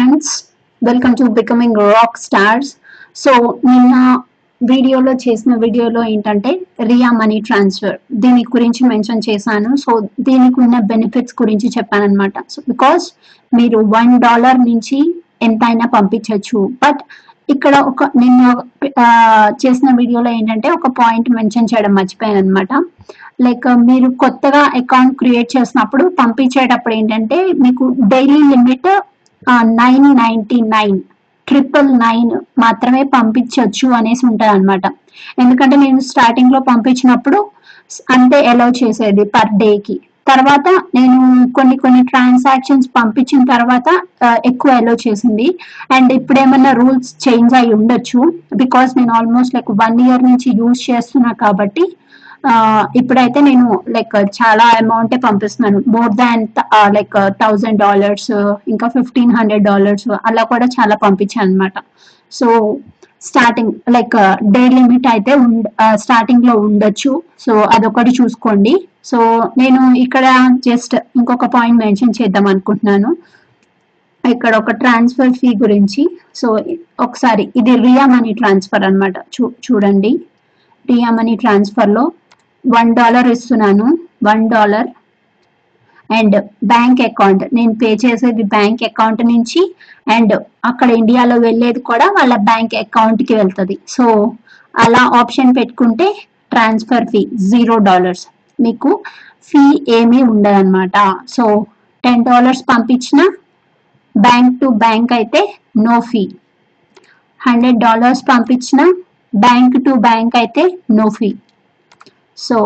Friends welcome to becoming rock stars so నిన్న వీడియోలో చేసిన వీడియోలో ఏంటంటే రియా మనీ ట్రాన్స్ఫర్. దీని గురించి మెన్షన్ చేశాను. సో దీనికి ఉన్న బెనిఫిట్స్ గురించి చెప్పాను అనమాట సో బికాస్ మీరు వన్ డాలర్ నుంచి ఎంతైనా పంపించవచ్చు బట్ ఇక్కడ ఒక నిన్న చేసిన వీడియోలో ఏంటంటే ఒక పాయింట్ మెన్షన్ చేయడం మర్చిపోయాను అనమాట లైక్ మీరు కొత్తగా అకౌంట్ క్రియేట్ చేసినప్పుడు పంపించేటప్పుడు ఏంటంటే మీకు daily limit nine ninety nine triple nine మాత్రమే పంపించవచ్చు అనేసి ఉంటుంది అనమాట ఎందుకంటే నేను స్టార్టింగ్లో పంపించినప్పుడు అంతే అలౌ చేసేది పర్ డేకి తర్వాత నేను కొన్ని కొన్ని ట్రాన్సాక్షన్స్ పంపించిన తర్వాత ఎక్కువ అలౌ చేసింది. అండ్ ఇప్పుడు రూల్స్ చేంజ్ అయి ఉండొచ్చు. బికాస్ నేను ఆల్మోస్ట్ లైక్ వన్ ఇయర్ నుంచి యూజ్ చేస్తున్నా కాబట్టి ఇప్పుడైతే నేను లైక్ చాలా అమౌంటే పంపిస్తున్నాను. More than like thousand dollars ఇంకా ఫిఫ్టీన్ హండ్రెడ్ డాలర్స్ అలా కూడా చాలా పంపించాను అనమాట so starting like day limit అయితే స్టార్టింగ్లో ఉండొచ్చు. సో అదొకటి చూసుకోండి. సో నేను ఇక్కడ జస్ట్ ఇంకొక పాయింట్ మెన్షన్ చేద్దాం అనుకుంటున్నాను. ఇక్కడ ఒక ట్రాన్స్ఫర్ ఫీ గురించి. సో ఒకసారి ఇది రియా మనీ ట్రాన్స్ఫర్ అనమాట చూ చూడండి. రియా మనీ ట్రాన్స్ఫర్లో వన్ డాలర్ ఇస్తున్నాను one dollar and bank account నేను పే చేసేది బ్యాంక్ అకౌంట్ నుంచి అండ్ అక్కడ ఇండియాలో వెళ్ళేది కూడా వాళ్ళ బ్యాంక్ అకౌంట్కి వెళ్తుంది. సో అలా ఆప్షన్ పెట్టుకుంటే ట్రాన్స్ఫర్ ఫీ జీరో డాలర్స్ మీకు ఫీ ఏమీ ఉండదన్నమాట. సో టెన్ డాలర్స్ పంపించిన బ్యాంక్ టు బ్యాంక్ అయితే నో ఫీ హండ్రెడ్ డాలర్స్ పంపించిన బ్యాంక్ టు బ్యాంక్ అయితే no fee so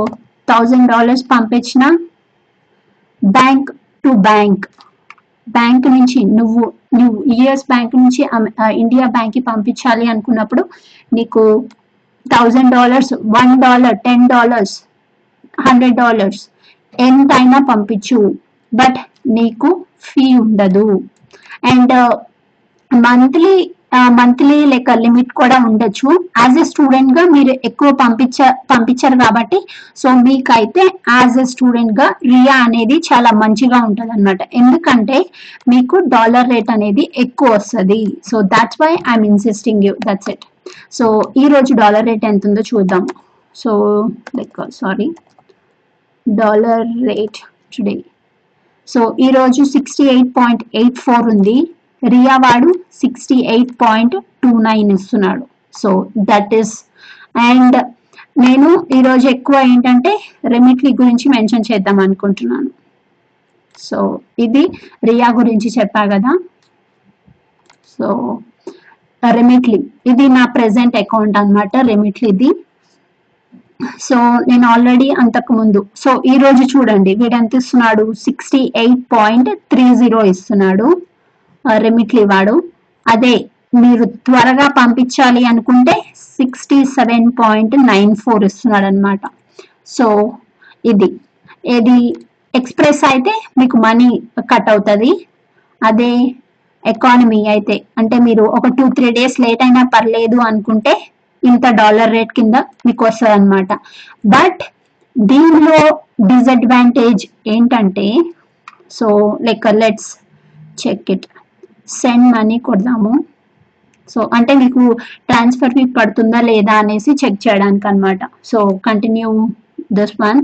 thousand dollars పంపించిన బ్యాంక్ టు బ్యాంక్. బ్యాంక్ నుంచి నువ్వు నువ్వు యుఎస్ బ్యాంక్ నుంచి ఇండియా బ్యాంక్కి పంపించాలి అనుకున్నప్పుడు నీకు thousand dollars one dollar ten dollars hundred dollars ఎంతైనా పంపించు. బట్ నీకు ఫీ ఉండదు. And monthly monthly like limit కూడా ఉండొచ్చు. యాజ్ ఎ స్టూడెంట్గా మీరు ఎక్కువ పంపించ పంపించారు కాబట్టి సో మీకైతే యాజ్ ఎ స్టూడెంట్గా రియా అనేది చాలా మంచిగా ఉంటుంది అనమాట ఎందుకంటే మీకు డాలర్ రేట్ అనేది ఎక్కువ వస్తుంది. So that's why I'm insisting you that's it so ఈ రోజు డాలర్ రేట్ ఎంత ఉందో చూద్దాం so like sorry dollar rate today so ఈ రోజు sixty eight point eight four ఉంది. రియా వాడు sixty eight point two nine ఇస్తున్నాడు. సో దట్ ఈస్ అండ్ నేను ఈరోజు ఎక్కువ ఏంటంటే రెమిట్లీ గురించి మెన్షన్ చేద్దాం అనుకుంటున్నాను. సో ఇది రియా గురించి చెప్పా కదా. సో రెమిట్లీ ఇది నా ప్రెసెంట్ అకౌంట్ అన్నమాట రెమిట్లీది సో నేను ఆల్రెడీ అంతకు ముందు సో ఈ రోజు చూడండి వీడు ఎంత ఇస్తున్నాడు? Sixty eight point three zero ఇస్తున్నాడు. రెమిట్లీ వాడు అదే మీరు త్వరగా పంపించాలి అనుకుంటే sixty seven point nine four ఇస్తున్నాడు అనమాట సో ఇది. ఇది ఎక్స్ప్రెస్ అయితే మీకు మనీ కట్ అవుతుంది. అదే ఎకానమీ అయితే. అంటే మీరు ఒక టూ త్రీ డేస్ లేట్ అయినా పర్లేదు అనుకుంటే ఇంత డాలర్ రేట్ కింద మీకు వస్తుంది అనమాట బట్ దీనిలో డిసడ్వాంటేజ్ ఏంటంటే so like let's check it. Send money కొడదాము. So అంటే మీకు ట్రాన్స్ఫర్ ఫీ పడుతుందా లేదా అనేసి చెక్ చేయడానికి అనమాట so continue this one.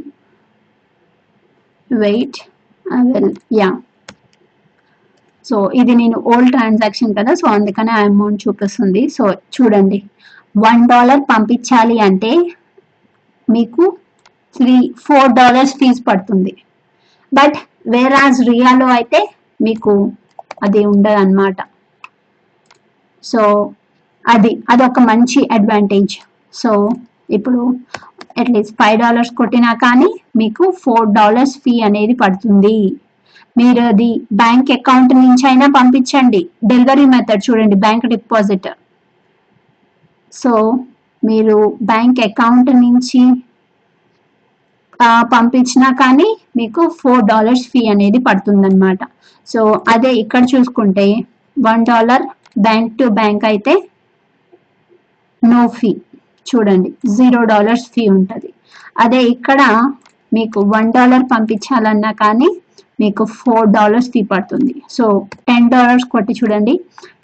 Wait I will ya. So ఇది నేను ఓల్డ్ ట్రాన్సాక్షన్ కదా సో అందుకనే ఆ అమౌంట్ చూపిస్తుంది. సో చూడండి. వన్ డాలర్ పంపించాలి అంటే మీకు త్రీ ఫోర్ డాలర్స్ ఫీజు పడుతుంది. బట్ వేరాజ్ రియాలో అయితే మీకు అది ఉండదు అనమాట సో అది అదొక మంచి అడ్వాంటేజ్ సో ఇప్పుడు అట్లీస్ట్ ఫైవ్ డాలర్స్ కొట్టినా కానీ మీకు ఫోర్ డాలర్స్ ఫీ అనేది పడుతుంది. మీరు అది బ్యాంక్ అకౌంట్ నుంచి అయినా పంపించండి. డెలివరీ మెథడ్ చూడండి బ్యాంక్ డిపాజిట్ సో మీరు బ్యాంక్ అకౌంట్ నుంచి పంపించినా కానీ మీకు ఫోర్ డాలర్స్ ఫీ అనేది పడుతుందన్నమాట. సో అదే ఇక్కడ చూసుకుంటే one dollar bank to bank అయితే నో ఫీ. చూడండి జీరో డాలర్స్ ఫీ ఉంటుంది. అదే ఇక్కడ మీకు వన్ డాలర్ పంపించాలన్నా కానీ మీకు ఫోర్ డాలర్స్ ఫీ పడుతుంది. సో టెన్ డాలర్స్ కొట్టి చూడండి.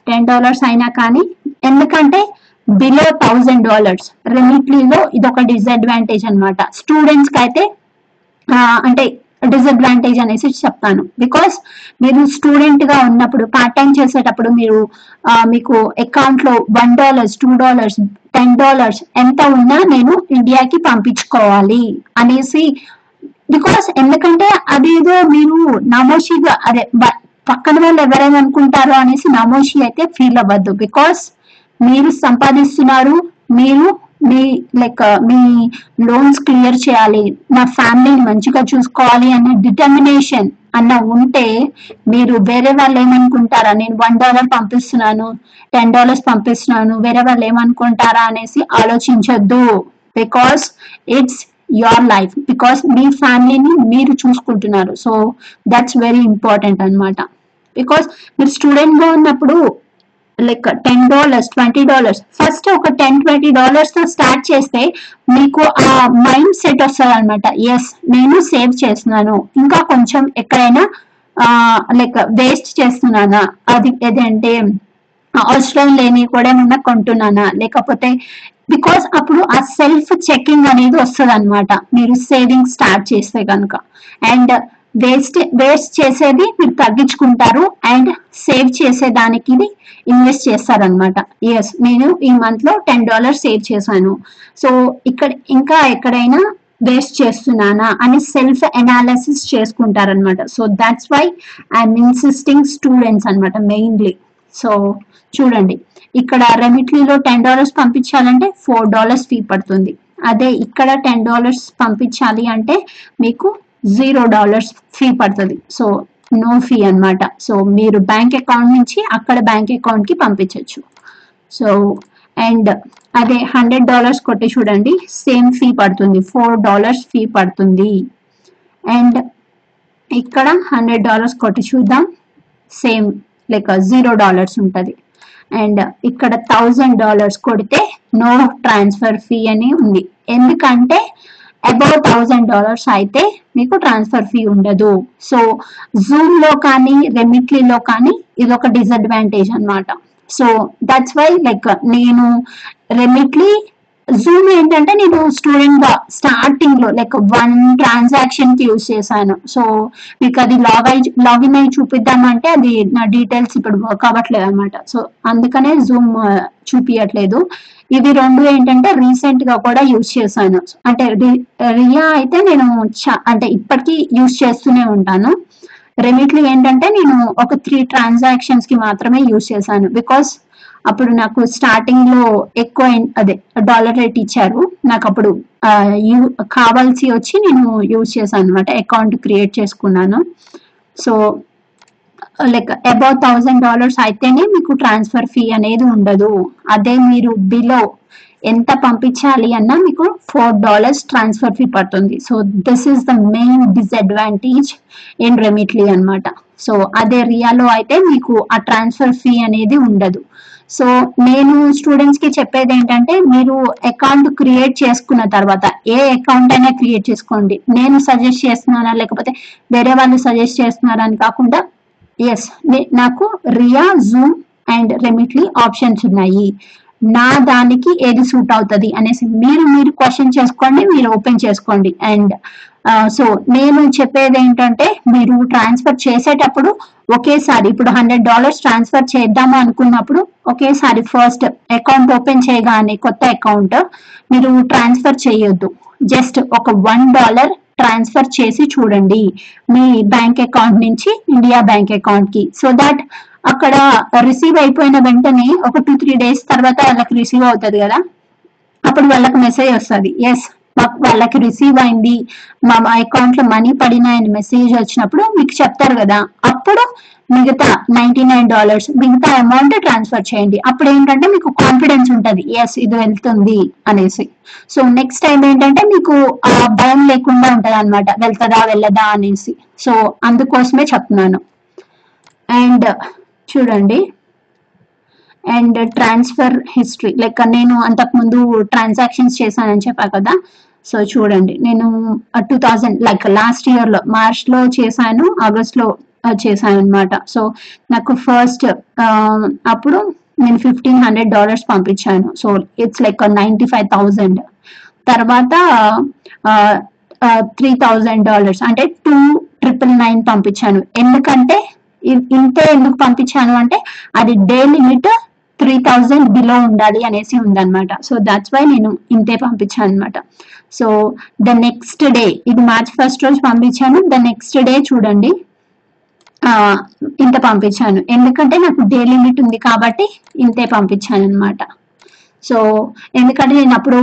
టెన్ డాలర్స్ అయినా కానీ ఎందుకంటే బిలో థౌజండ్ డాలర్స్ రెమిట్లీలో ఇది ఒక డిసడ్వాంటేజ్ అనమాట స్టూడెంట్స్కి అయితే అంటే డిసడ్వాంటేజ్ అనేసి చెప్తాను. బికాస్ మీరు స్టూడెంట్గా ఉన్నప్పుడు పార్ట్ టైం చేసేటప్పుడు మీరు మీకు అకౌంట్లో one dollars two dollars ten dollars ఎంత ఉన్నా నేను ఇండియాకి పంపించుకోవాలి అనేసి. బికాస్ ఎందుకంటే అదేదో మీరు నమోషిగా అదే బ- పక్కన వాళ్ళు ఎవరైనా అనుకుంటారో అనేసి నమోషి అయితే ఫీల్ అవ్వద్దు. బికాస్ మీరు సంపాదిస్తున్నారు మీరు మీ లైక్ uh, మీ లోన్స్ క్లియర్ చేయాలి నా ఫ్యామిలీని మంచిగా చూసుకోవాలి అనే డిటర్మినేషన్ అన్న ఉంటే మీరు వేరే వాళ్ళు ఏమనుకుంటారా? నేను వన్ డాలర్ పంపిస్తున్నాను టెన్ డాలర్స్ పంపిస్తున్నాను వేరే వాళ్ళు ఏమనుకుంటారా అనేసి ఆలోచించొద్దు. Because it's your life because మీ ఫ్యామిలీని మీరు చూసుకుంటున్నారు. సో దట్స్ వెరీ ఇంపార్టెంట్ అన్నమాట. బికాస్ మీరు స్టూడెంట్గా ఉన్నప్పుడు like ten dollars twenty dollars. First ఒక టెన్ ట్వంటీ డాలర్స్తో స్టార్ట్ చేస్తే మీకు ఆ మైండ్ సెట్ వస్తుంది అనమాట ఎస్ నేను సేవ్ చేస్తున్నాను. ఇంకా కొంచెం ఎక్కడైనా లైక్ వేస్ట్ చేస్తున్నానా? అది ఏదంటే అవసరం లేని కూడా ఏమన్నా కొంటున్నానా? లేకపోతే బికాస్ అప్పుడు ఆ సెల్ఫ్ చెకింగ్ అనేది వస్తుంది అనమాట మీరు సేవింగ్ స్టార్ట్ చేస్తే కనుక అండ్ వేస్ట్ వేస్ట్ చేసేది మీరు తగ్గించుకుంటారు అండ్ సేవ్ చేసేదానికి ఇది ఇన్వెస్ట్ చేస్తారనమాట ఎస్ నేను ఈ మంత్లో టెన్ డాలర్స్ సేవ్ చేశాను. సో ఇక్కడ ఇంకా ఎక్కడైనా వేస్ట్ చేస్తున్నానా అని self analysis చేసుకుంటారనమాట so that's why I'm insisting students అన్నమాట మెయిన్లీ సో చూడండి ఇక్కడ రెమిట్లీలో టెన్ డాలర్స్ పంపించాలంటే ఫోర్ డాలర్స్ ఫీ పడుతుంది. అదే ఇక్కడ టెన్ డాలర్స్ పంపించాలి అంటే మీకు జీరో డాలర్స్ ఫీ పడుతుంది. సో నో ఫీ అనమాట సో మీరు బ్యాంక్ అకౌంట్ నుంచి అక్కడ బ్యాంక్ అకౌంట్కి పంపించవచ్చు సో అండ్ అదే హండ్రెడ్ డాలర్స్ కొట్టి చూడండి. సేమ్ ఫీ పడుతుంది. ఫోర్ డాలర్స్ ఫీ పడుతుంది. అండ్ ఇక్కడ హండ్రెడ్ డాలర్స్ కొట్టి చూద్దాం. సేమ్ లైక్ జీరో డాలర్స్ ఉంటుంది. అండ్ ఇక్కడ థౌజండ్ డాలర్స్ కొడితే నో ట్రాన్స్ఫర్ ఫీ అని ఉంది. ఎందుకంటే అబౌవ్ థౌజండ్ డాలర్స్ అయితే మీకు ట్రాన్స్ఫర్ ఫీ ఉండదు. సో జూమ్లో కానీ రెమిట్లీలో కానీ ఇది ఒక డిసడ్వాంటేజ్ అన్నమాట. సో దట్స్ వై లైక్ నేను రెమిట్లీ జూమ్ ఏంటంటే నేను స్టూడెంట్గా స్టార్టింగ్లో లైక్ వన్ ట్రాన్సాక్షన్కి యూజ్ చేశాను. సో మీకు అది లాగ్ అయి లాగిన్ అయి చూపిద్దామంటే అది నా డీటెయిల్స్ ఇప్పుడు వర్క్ అవ్వట్లేదు అనమాట సో అందుకనే జూమ్ చూపించట్లేదు ఇవి రెండు ఏంటంటే రీసెంట్గా కూడా యూజ్ చేశాను. అంటే రి- రియా అయితే నేను చా- అంటే ఇప్పటికీ యూజ్ చేస్తూనే ఉంటాను. రెమిట్లీ ఏంటంటే నేను ఒక త్రీ ట్రాన్సాక్షన్స్కి మాత్రమే యూజ్ చేశాను. బికాస్ అప్పుడు నాకు స్టార్టింగ్లో ఎక్కువ అదే డాలర్ రేట్ ఇచ్చారు. నాకు అప్పుడు కావాల్సి వచ్చి నేను యూజ్ చేశాను అనమాట అకౌంట్ క్రియేట్ చేసుకున్నాను. So like above thousand dollars అయితేనే మీకు ట్రాన్స్ఫర్ ఫీ అనేది ఉండదు. అదే మీరు బిలో ఎంత పంపించాలి అన్నా మీకు ఫోర్ డాలర్స్ ట్రాన్స్ఫర్ ఫీ పడుతుంది. So this is the main disadvantage in Remitly అనమాట సో అదే రియాలో అయితే మీకు ఆ ట్రాన్స్ఫర్ ఫీ అనేది ఉండదు. సో నేను స్టూడెంట్స్కి చెప్పేది ఏంటంటే మీరు అకౌంట్ క్రియేట్ చేసుకున్న తర్వాత ఏ అకౌంట్ అయినా క్రియేట్ చేసుకోండి. నేను సజెస్ట్ చేస్తున్నానా లేకపోతే వేరే వాళ్ళు సజెస్ట్ చేస్తున్నారా అని కాకుండా ఎస్ నాకు Ria Xoom and Remitly options ఉన్నాయి. నా దానికి ఏది సూట్ అవుతుంది అనేసి మీరు మీరు క్వశ్చన్ చేసుకోండి మీరు ఓపెన్ చేసుకోండి. అండ్ సో నేను చెప్పేది ఏంటంటే మీరు ట్రాన్స్ఫర్ చేసేటప్పుడు ఒకేసారి ఇప్పుడు హండ్రెడ్ డాలర్స్ ట్రాన్స్ఫర్ చేద్దాము అనుకున్నప్పుడు ఒకేసారి ఫస్ట్ అకౌంట్ ఓపెన్ చేయగానే కొత్త అకౌంట్ మీరు ట్రాన్స్ఫర్ చేయొద్దు. జస్ట్ ఒక వన్ డాలర్ ట్రాన్స్ఫర్ చేసి చూడండి మీ బ్యాంక్ అకౌంట్ నుంచి ఇండియా బ్యాంక్ అకౌంట్కి. సో దట్ అక్కడ రిసీవ్ అయిపోయిన వెంటనే ఒక టూ త్రీ డేస్ తర్వాత వాళ్ళకి రిసీవ్ అవుతుంది కదా? అప్పుడు వాళ్ళకి మెసేజ్ వస్తుంది. ఎస్ వాళ్ళకి రిసీవ్ అయింది. మా అకౌంట్లో మనీ పడినాయని మెసేజ్ వచ్చినప్పుడు మీకు చెప్తారు కదా? అప్పుడు మిగతా నైన్టీ నైన్ డాలర్స్ మిగతా అమౌంట్ ట్రాన్స్ఫర్ చేయండి. అప్పుడు ఏంటంటే మీకు కాన్ఫిడెన్స్ ఉంటుంది. ఎస్ ఇది వెళ్తుంది అనేసి. సో నెక్స్ట్ టైం ఏంటంటే మీకు ఆ భయం లేకుండా ఉంటది అనమాట వెళ్తుందా వెళ్ళదా అనేసి. సో అందుకోసమే చెప్తున్నాను. అండ్ చూడండి. అండ్ ట్రాన్స్ఫర్ హిస్టరీ లైక్ నేను అంతకుముందు ట్రాన్సాక్షన్స్ చేశానని చెప్పా కదా. సో చూడండి. నేను టూ థౌజండ్ లైక్ లాస్ట్ ఇయర్లో మార్చ్లో చేశాను ఆగస్ట్లో చేశాను అనమాట సో నాకు ఫస్ట్ అప్పుడు నేను ఫిఫ్టీన్ హండ్రెడ్ డాలర్స్ పంపించాను. So it's like ninety five thousand తర్వాత త్రీ థౌజండ్ డాలర్స్ అంటే టూ ట్రిపుల్ నైన్ పంపించాను. ఎందుకంటే ఇంత ఇంతే ఎందుకు పంపించాను అంటే అది day limit three thousand below ఉండాలి అనేసి ఉందన్నమాట. సో దాట్స్ వై నేను ఇంతే పంపించాను అనమాట సో ద నెక్స్ట్ డే ఇది మార్చ్ ఫస్ట్ రోజు పంపించాను. ద నెక్స్ట్ డే చూడండి ఇంత పంపించాను. ఎందుకంటే నాకు డే లిమిట్ ఉంది కాబట్టి ఇంతే పంపించాను అనమాట సో ఎందుకంటే నేను అప్పుడు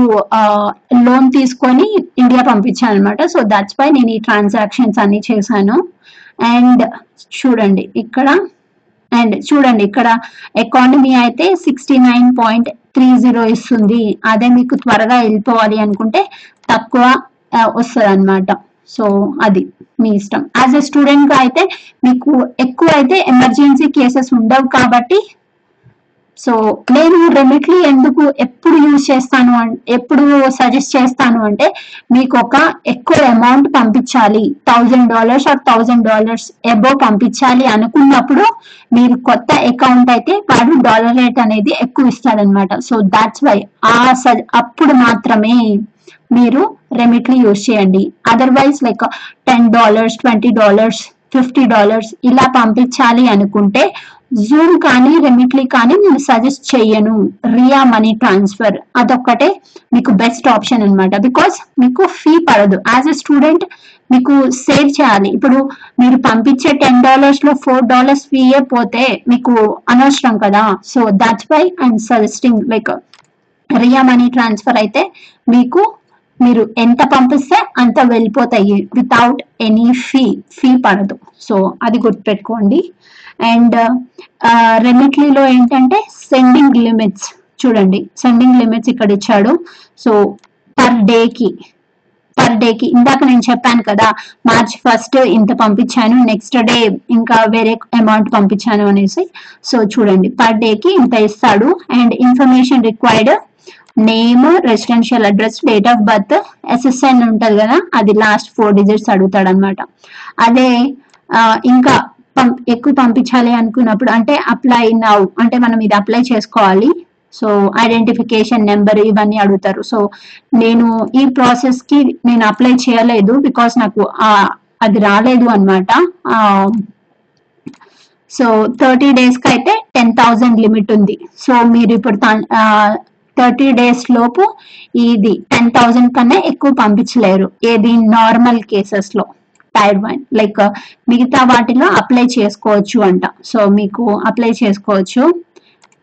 లోన్ తీసుకొని ఇండియా పంపించాను అనమాట సో దట్స్ వై నేను ఈ ట్రాన్సాక్షన్స్ అన్ని చేశాను. అండ్ చూడండి ఇక్కడ అండ్ చూడండి ఇక్కడ ఎకానమీ అయితే sixty nine point three zero ఇస్తుంది. అదే మీకు త్వరగా వెళ్ళిపోవాలి అనుకుంటే తక్కువ వస్తుంది అనమాట సో అది మీ ఇష్టం. యాజ్ ఎ స్టూడెంట్గా అయితే మీకు ఎక్కువ అయితే ఎమర్జెన్సీ కేసెస్ ఉండవు కాబట్టి సో నేను రెమిట్లీ ఎందుకు ఎప్పుడు యూజ్ చేస్తాను ఎప్పుడు సజెస్ట్ చేస్తాను అంటే మీకు ఒక ఎక్కువ అమౌంట్ పంపించాలి. Thousand dollars or thousand dollars above పంపించాలి అనుకున్నప్పుడు మీరు కొత్త అకౌంట్ అయితే వాడు డాలర్ రేట్ అనేది ఎక్కువ ఇస్తాడనమాట సో దాట్స్ వై ఆ అప్పుడు మాత్రమే మీరు రెమిట్లీ యూజ్ చేయండి. Otherwise like ten dollars twenty dollars fifty dollars ఇలా పంపించాలి అనుకుంటే జూమ్ కానీ రెమిట్లీ కానీ నేను సజెస్ట్ చేయను. రియా మనీ ట్రాన్స్ఫర్ అదొక్కటే మీకు బెస్ట్ ఆప్షన్ అనమాట బికాస్ మీకు ఫీ పడదు. యాజ్ ఎ స్టూడెంట్ మీకు సేవ్ చేయాలి. ఇప్పుడు మీరు పంపించే టెన్ డాలర్స్లో ఫోర్ డాలర్స్ ఫీయే పోతే మీకు అనవసరం కదా. So that's why and suggesting like Ria money transfer అయితే మీకు మీరు ఎంత పంపిస్తే అంత వెళ్ళిపోతాయి వితౌట్ ఎనీ ఫీ ఫీ పడదు. సో అది గుర్తుపెట్టుకోండి. అండ్ రెమిట్లీలో uh, ఏంటంటే సెండింగ్ లిమిట్స్ చూడండి సెండింగ్ లిమిట్స్ ఇక్కడ ఇచ్చాడు. సో పర్ డేకి పర్ డేకి ఇందాక నేను చెప్పాను కదా మార్చ్ ఫస్ట్ ఇంత పంపించాను నెక్స్ట్ డే ఇంకా వేరే అమౌంట్ పంపించాను అనేసి. సో చూడండి పర్ డేకి ఇంత ఇస్తాడు. And information required name residential address date of birth SSN ఉంటుంది కదా అది లాస్ట్ ఫోర్ డిజిట్స్ అడుగుతాడు అనమాట అదే ఇంకా ఎక్కువ పంపించాలి అనుకున్నప్పుడు అంటే అప్లై నౌ అంటే మనం ఇది అప్లై చేసుకోవాలి. సో ఐడెంటిఫికేషన్ నెంబర్ ఇవన్నీ అడుగుతారు. సో నేను ఈ ప్రాసెస్కి నేను అప్లై చేయలేదు బికాస్ నాకు అది రాలేదు అనమాట సో థర్టీ డేస్కి అయితే టెన్ థౌజండ్ లిమిట్ ఉంది. సో మీరు ఇప్పుడు థర్టీ డేస్ లోపు ఇది టెన్ థౌజండ్ కన్నా ఎక్కువ పంపించలేరు. ఏది నార్మల్ కేసెస్లో టైర్ వన్ లైక్ మిగతా వాటిలో అప్లై చేసుకోవచ్చు అంట. సో మీకు అప్లై చేసుకోవచ్చు.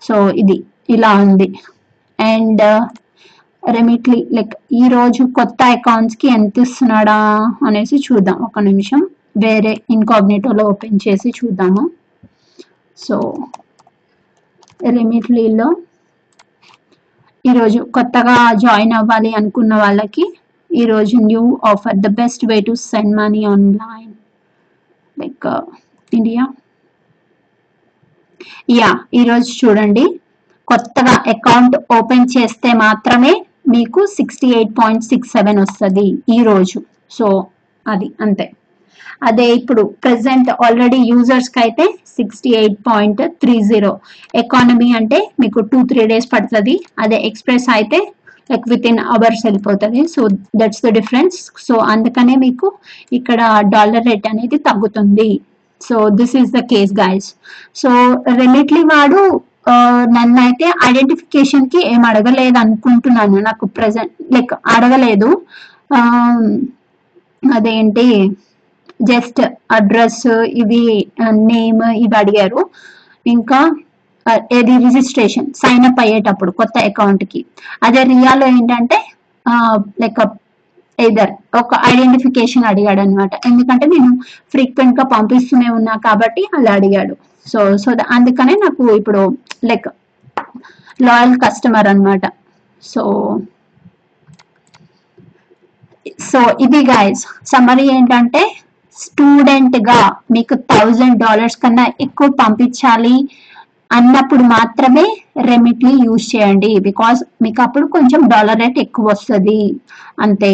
సో ఇది ఇలా ఉంది. అండ్ రెమిట్లీ లైక్ ఈ రోజు కొత్త అకౌంట్స్కి ఎంత ఇస్తున్నాడా అనేసి చూద్దాం. ఒక నిమిషం. వేరే ఇన్కాగ్నేటోలో ఓపెన్ చేసి చూద్దాము. సో రెమిట్లీలో ఈరోజు కొత్తగా జాయిన్ అవ్వాలి అనుకున్న వాళ్ళకి ఈరోజు new offer the best way to send money online. Like India. Yeah ఈరోజు చూడండి. కొత్తగా అకౌంట్ ఓపెన్ చేస్తే మాత్రమే మీకు sixty eight point six seven వస్తుంది ఈరోజు. సో అది అంతే. అదే ఇప్పుడు ప్రెసెంట్ ఆల్రెడీ యూజర్స్కి అయితే sixty eight point three zero economy అంటే మీకు టూ త్రీ డేస్ పడుతుంది. అదే ఎక్స్ప్రెస్ అయితే లైక్ విత్ ఇన్ అవర్స్ వెళ్ళిపోతుంది. So that's the difference so అందుకనే మీకు ఇక్కడ డాలర్ రేట్ అనేది తగ్గుతుంది. So this is the case guys so రిలేట్లీ వాడు నన్ను అయితే ఐడెంటిఫికేషన్కి ఏం అడగలేదు అనుకుంటున్నాను. నాకు ప్రెసెంట్ లైక్ అడగలేదు. అదేంటి? జస్ట్ అడ్రస్ ఇవి నేమ్ ఇవి అడిగారు. ఇంకా ఏది రిజిస్ట్రేషన్ సైన్ అప్ అయ్యేటప్పుడు కొత్త అకౌంట్కి. అదే రియాలో ఏంటంటే లైక్ ఇదర్ ఒక ఐడెంటిఫికేషన్ అడిగాడు అనమాట ఎందుకంటే నేను ఫ్రీక్వెంట్గా పంపిస్తూనే ఉన్నా కాబట్టి అలా అడిగాడు. సో సో అందుకనే నాకు ఇప్పుడు లైక్ లాయల్ కస్టమర్ అనమాట సో సో ఇది గైస్ సమ్మరీ ఏంటంటే స్టూడెంట్గా మీకు థౌజండ్ డాలర్స్ కన్నా ఎక్కువ పంపించాలి అన్నప్పుడు మాత్రమే రెమిట్లీ యూజ్ చేయండి బికాస్ మీకు అప్పుడు కొంచెం డాలర్ రేట్ ఎక్కువ వస్తుంది. అంతే.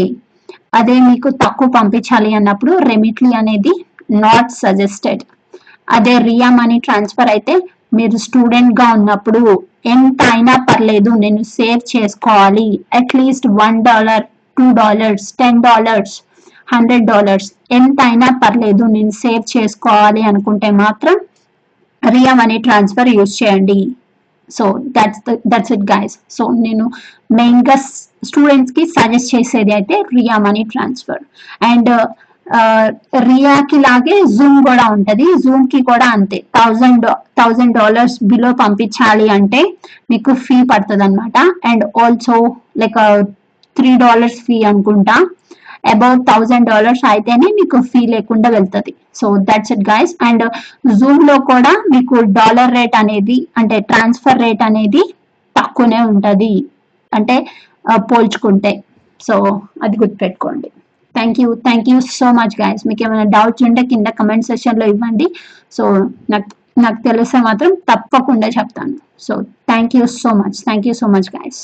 అదే మీకు తక్కువ పంపించాలి అన్నప్పుడు రెమిట్లీ అనేది నాట్ సజెస్టెడ్ అదే రియా మనీ ట్రాన్స్ఫర్ అయితే మీరు స్టూడెంట్గా ఉన్నప్పుడు ఎంత అయినా పర్లేదు నేను సేవ్ చేసుకోవాలి. At least one dollar two dollars ten dollars hundred dollars. ఎంత అయినా పర్లేదు నేను సేవ్ చేసుకోవాలి అనుకుంటే మాత్రం రియా మనీ ట్రాన్స్ఫర్ యూజ్ చేయండి. So that's that's it guys so నేను మెయిన్గా స్టూడెంట్స్కి సజెస్ట్ చేసేది అయితే రియా మనీ ట్రాన్స్ఫర్. అండ్ రియాకి లాగే జూమ్ కూడా ఉంటుంది. జూమ్కి కూడా అంతే. థౌజండ్ థౌజండ్ డాలర్స్ బిలో పంపించాలి అంటే మీకు ఫీ పడుతుంది అనమాట and also like three dollars fee అనుకుంటా. అబౌట్ థౌజండ్ డాలర్స్ అయితేనే మీకు ఫీ లేకుండా వెళ్తుంది. So that's it guys and జూమ్లో కూడా మీకు డాలర్ రేట్ అనేది అంటే ట్రాన్స్ఫర్ రేట్ అనేది తక్కువనే ఉంటుంది. అంటే పోల్చుకుంటే. సో అది గుర్తుపెట్టుకోండి. Thank you thank you so much guys మీకు ఏమైనా డౌట్స్ ఉంటే కింద కమెంట్ సెషన్లో ఇవ్వండి. సో నాకు నాకు తెలిస్తే మాత్రం తప్పకుండా చెప్తాను. So thank you so much thank you so much guys